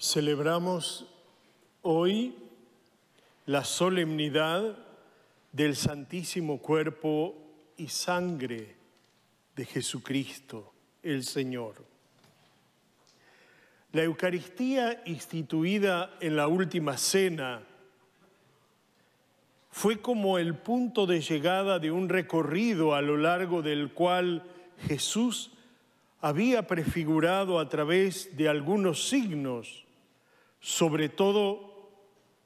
Celebramos hoy la solemnidad del Santísimo Cuerpo y Sangre de Jesucristo, el Señor. La Eucaristía instituida en la última cena fue como el punto de llegada de un recorrido a lo largo del cual Jesús había prefigurado a través de algunos signos, sobre todo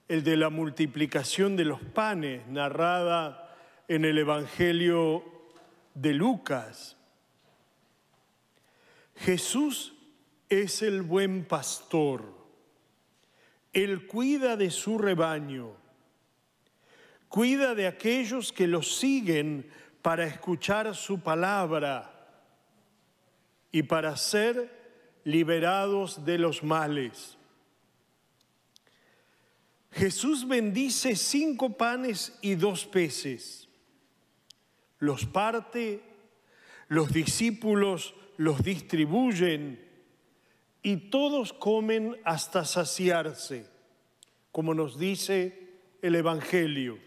el de la multiplicación de los panes, narrada en el Evangelio de Lucas. Jesús es el buen pastor. Él cuida de su rebaño, cuida de aquellos que lo siguen para escuchar su palabra y para ser liberados de los males. Jesús bendice cinco panes y dos peces. Los parte, los discípulos los distribuyen y todos comen hasta saciarse, como nos dice el Evangelio.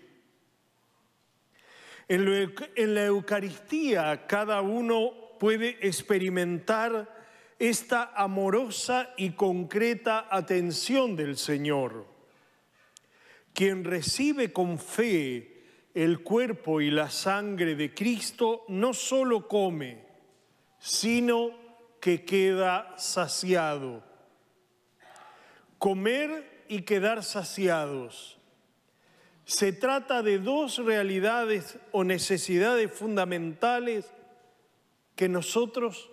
En, la Eucaristía cada uno puede experimentar esta amorosa y concreta atención del Señor. Quien recibe con fe el cuerpo y la sangre de Cristo no solo come, sino que queda saciado. Comer y quedar saciados. Se trata de dos realidades o necesidades fundamentales que nosotros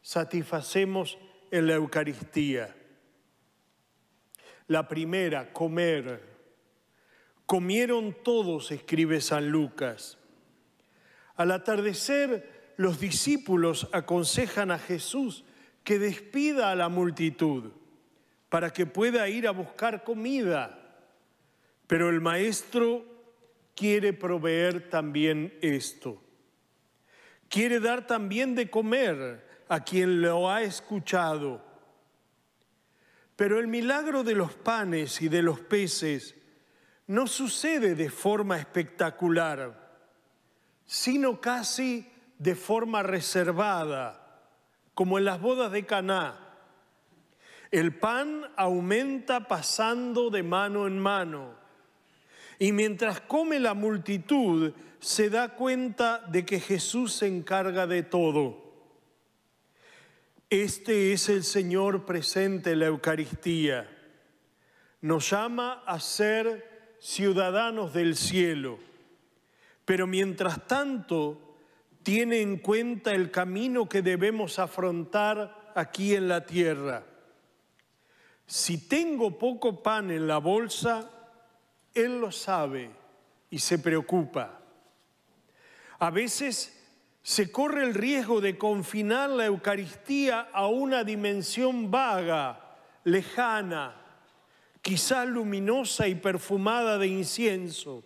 satisfacemos en la Eucaristía. La primera, comer. Comieron todos, escribe San Lucas. Al atardecer, los discípulos aconsejan a Jesús que despida a la multitud para que pueda ir a buscar comida. Pero el maestro quiere proveer también esto. Quiere dar también de comer a quien lo ha escuchado. Pero el milagro de los panes y de los peces no sucede de forma espectacular, sino casi de forma reservada, como en las bodas de Caná. El pan aumenta pasando de mano en mano. Y mientras come la multitud, se da cuenta de que Jesús se encarga de todo. Este es el Señor presente en la Eucaristía. Nos llama a ser ciudadanos del cielo, pero mientras tanto tiene en cuenta el camino que debemos afrontar aquí en la tierra. Si tengo poco pan en la bolsa, Él lo sabe y se preocupa. A veces se corre el riesgo de confinar la Eucaristía a una dimensión vaga, lejana, quizá luminosa y perfumada de incienso,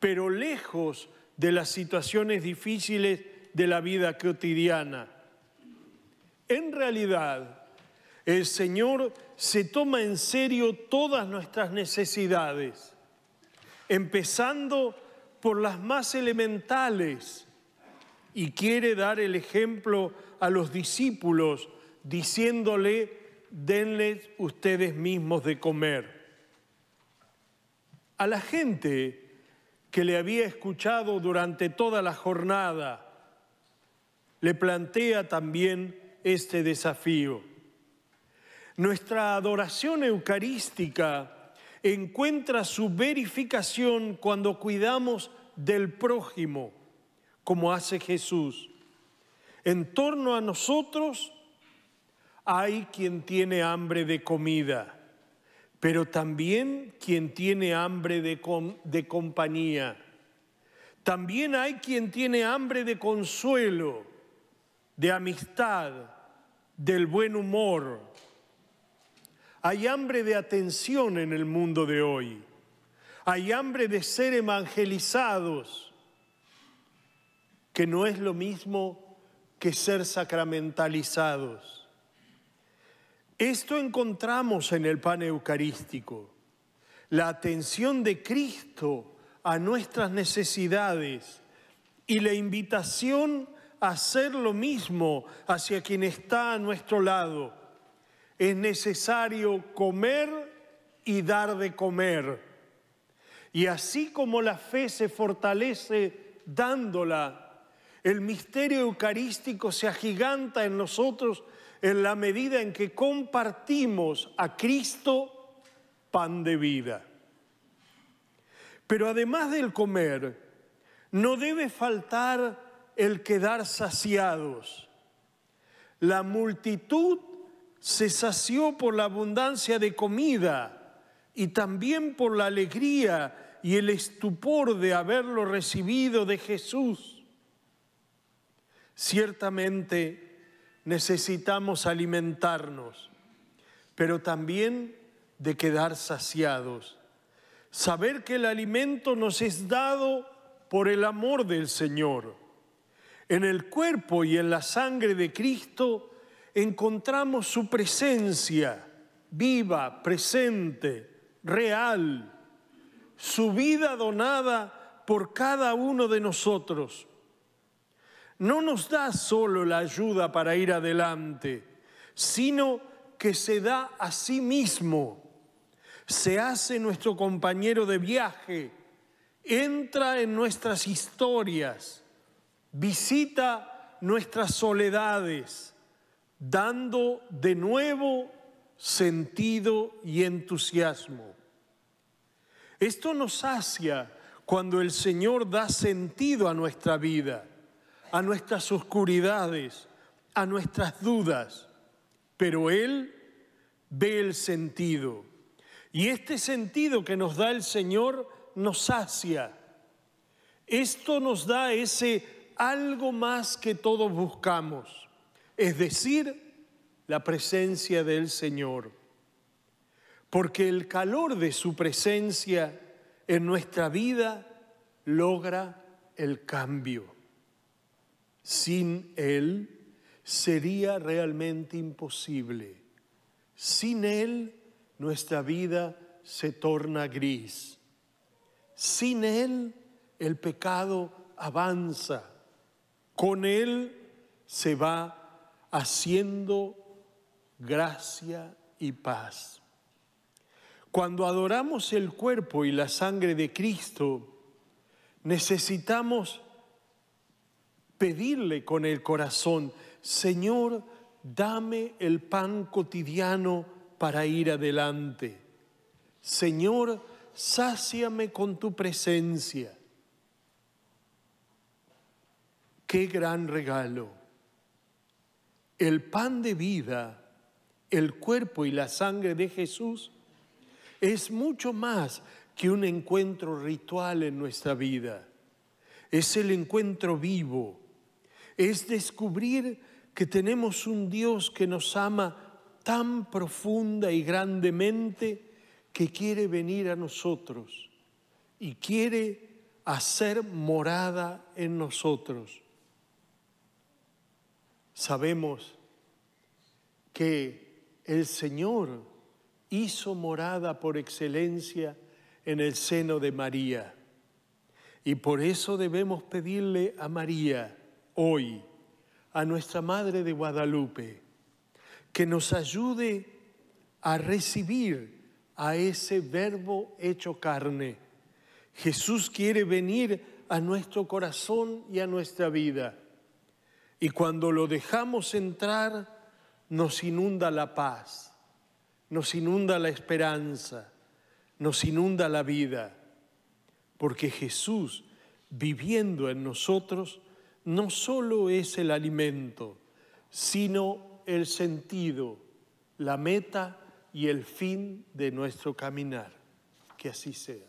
pero lejos de las situaciones difíciles de la vida cotidiana. En realidad, el Señor se toma en serio todas nuestras necesidades, empezando por las más elementales y quiere dar el ejemplo a los discípulos diciéndole, denles ustedes mismos de comer. A la gente que le había escuchado durante toda la jornada, le plantea también este desafío. Nuestra adoración eucarística encuentra su verificación cuando cuidamos del prójimo, como hace Jesús. En torno a nosotros hay quien tiene hambre de comida, pero también quien tiene hambre de, de compañía. También hay quien tiene hambre de consuelo, de amistad, del buen humor, hay hambre de atención en el mundo de hoy. Hay hambre de ser evangelizados, que no es lo mismo que ser sacramentalizados. Esto encontramos en el pan eucarístico, la atención de Cristo a nuestras necesidades y la invitación a hacer lo mismo hacia quien está a nuestro lado. Es necesario comer y dar de comer. Y así como la fe se fortalece dándola, el misterio eucarístico se agiganta en nosotros en la medida en que compartimos a Cristo pan de vida. Pero además del comer, no debe faltar el quedar saciados. La multitud se sació por la abundancia de comida y también por la alegría y el estupor de haberlo recibido de Jesús. Ciertamente necesitamos alimentarnos, pero también de quedar saciados saber que el alimento nos es dado por el amor del Señor. En el cuerpo y en la sangre de Cristo encontramos su presencia viva, presente, real, su vida donada por cada uno de nosotros. No nos da solo la ayuda para ir adelante, sino que se da a sí mismo se hace nuestro compañero de viaje, entra en nuestras historias, visita nuestras soledades, dando de nuevo sentido y entusiasmo. Esto nos sacia cuando el Señor da sentido a nuestra vida, a nuestras oscuridades, a nuestras dudas, pero Él ve el sentido y este sentido que nos da el Señor nos sacia. Esto nos da ese algo más que todos buscamos, es decir, la presencia del Señor. Porque el calor de su presencia en nuestra vida logra el cambio. Sin Él sería realmente imposible. Sin Él nuestra vida se torna gris. Sin Él el pecado avanza. Con Él se va haciendo gracia y paz. Cuando adoramos el cuerpo y la sangre de Cristo, necesitamos pedirle con el corazón, Señor, dame el pan cotidiano para ir adelante. Señor, sáciame con tu presencia. Qué gran regalo. El pan de vida, el cuerpo y la sangre de Jesús es mucho más que un encuentro ritual en nuestra vida. Es el encuentro vivo. Es descubrir que tenemos un Dios que nos ama tan profunda y grandemente que quiere venir a nosotros y quiere hacer morada en nosotros. Sabemos que el Señor hizo morada por excelencia en el seno de María. Y por eso debemos pedirle a María hoy, a nuestra Madre de Guadalupe, que nos ayude a recibir a ese verbo hecho carne. Jesús quiere venir a nuestro corazón y a nuestra vida. Y cuando lo dejamos entrar, nos inunda la paz, nos inunda la esperanza, nos inunda la vida. Porque Jesús, viviendo en nosotros, no solo es el alimento, sino el sentido, la meta y el fin de nuestro caminar. Que así sea.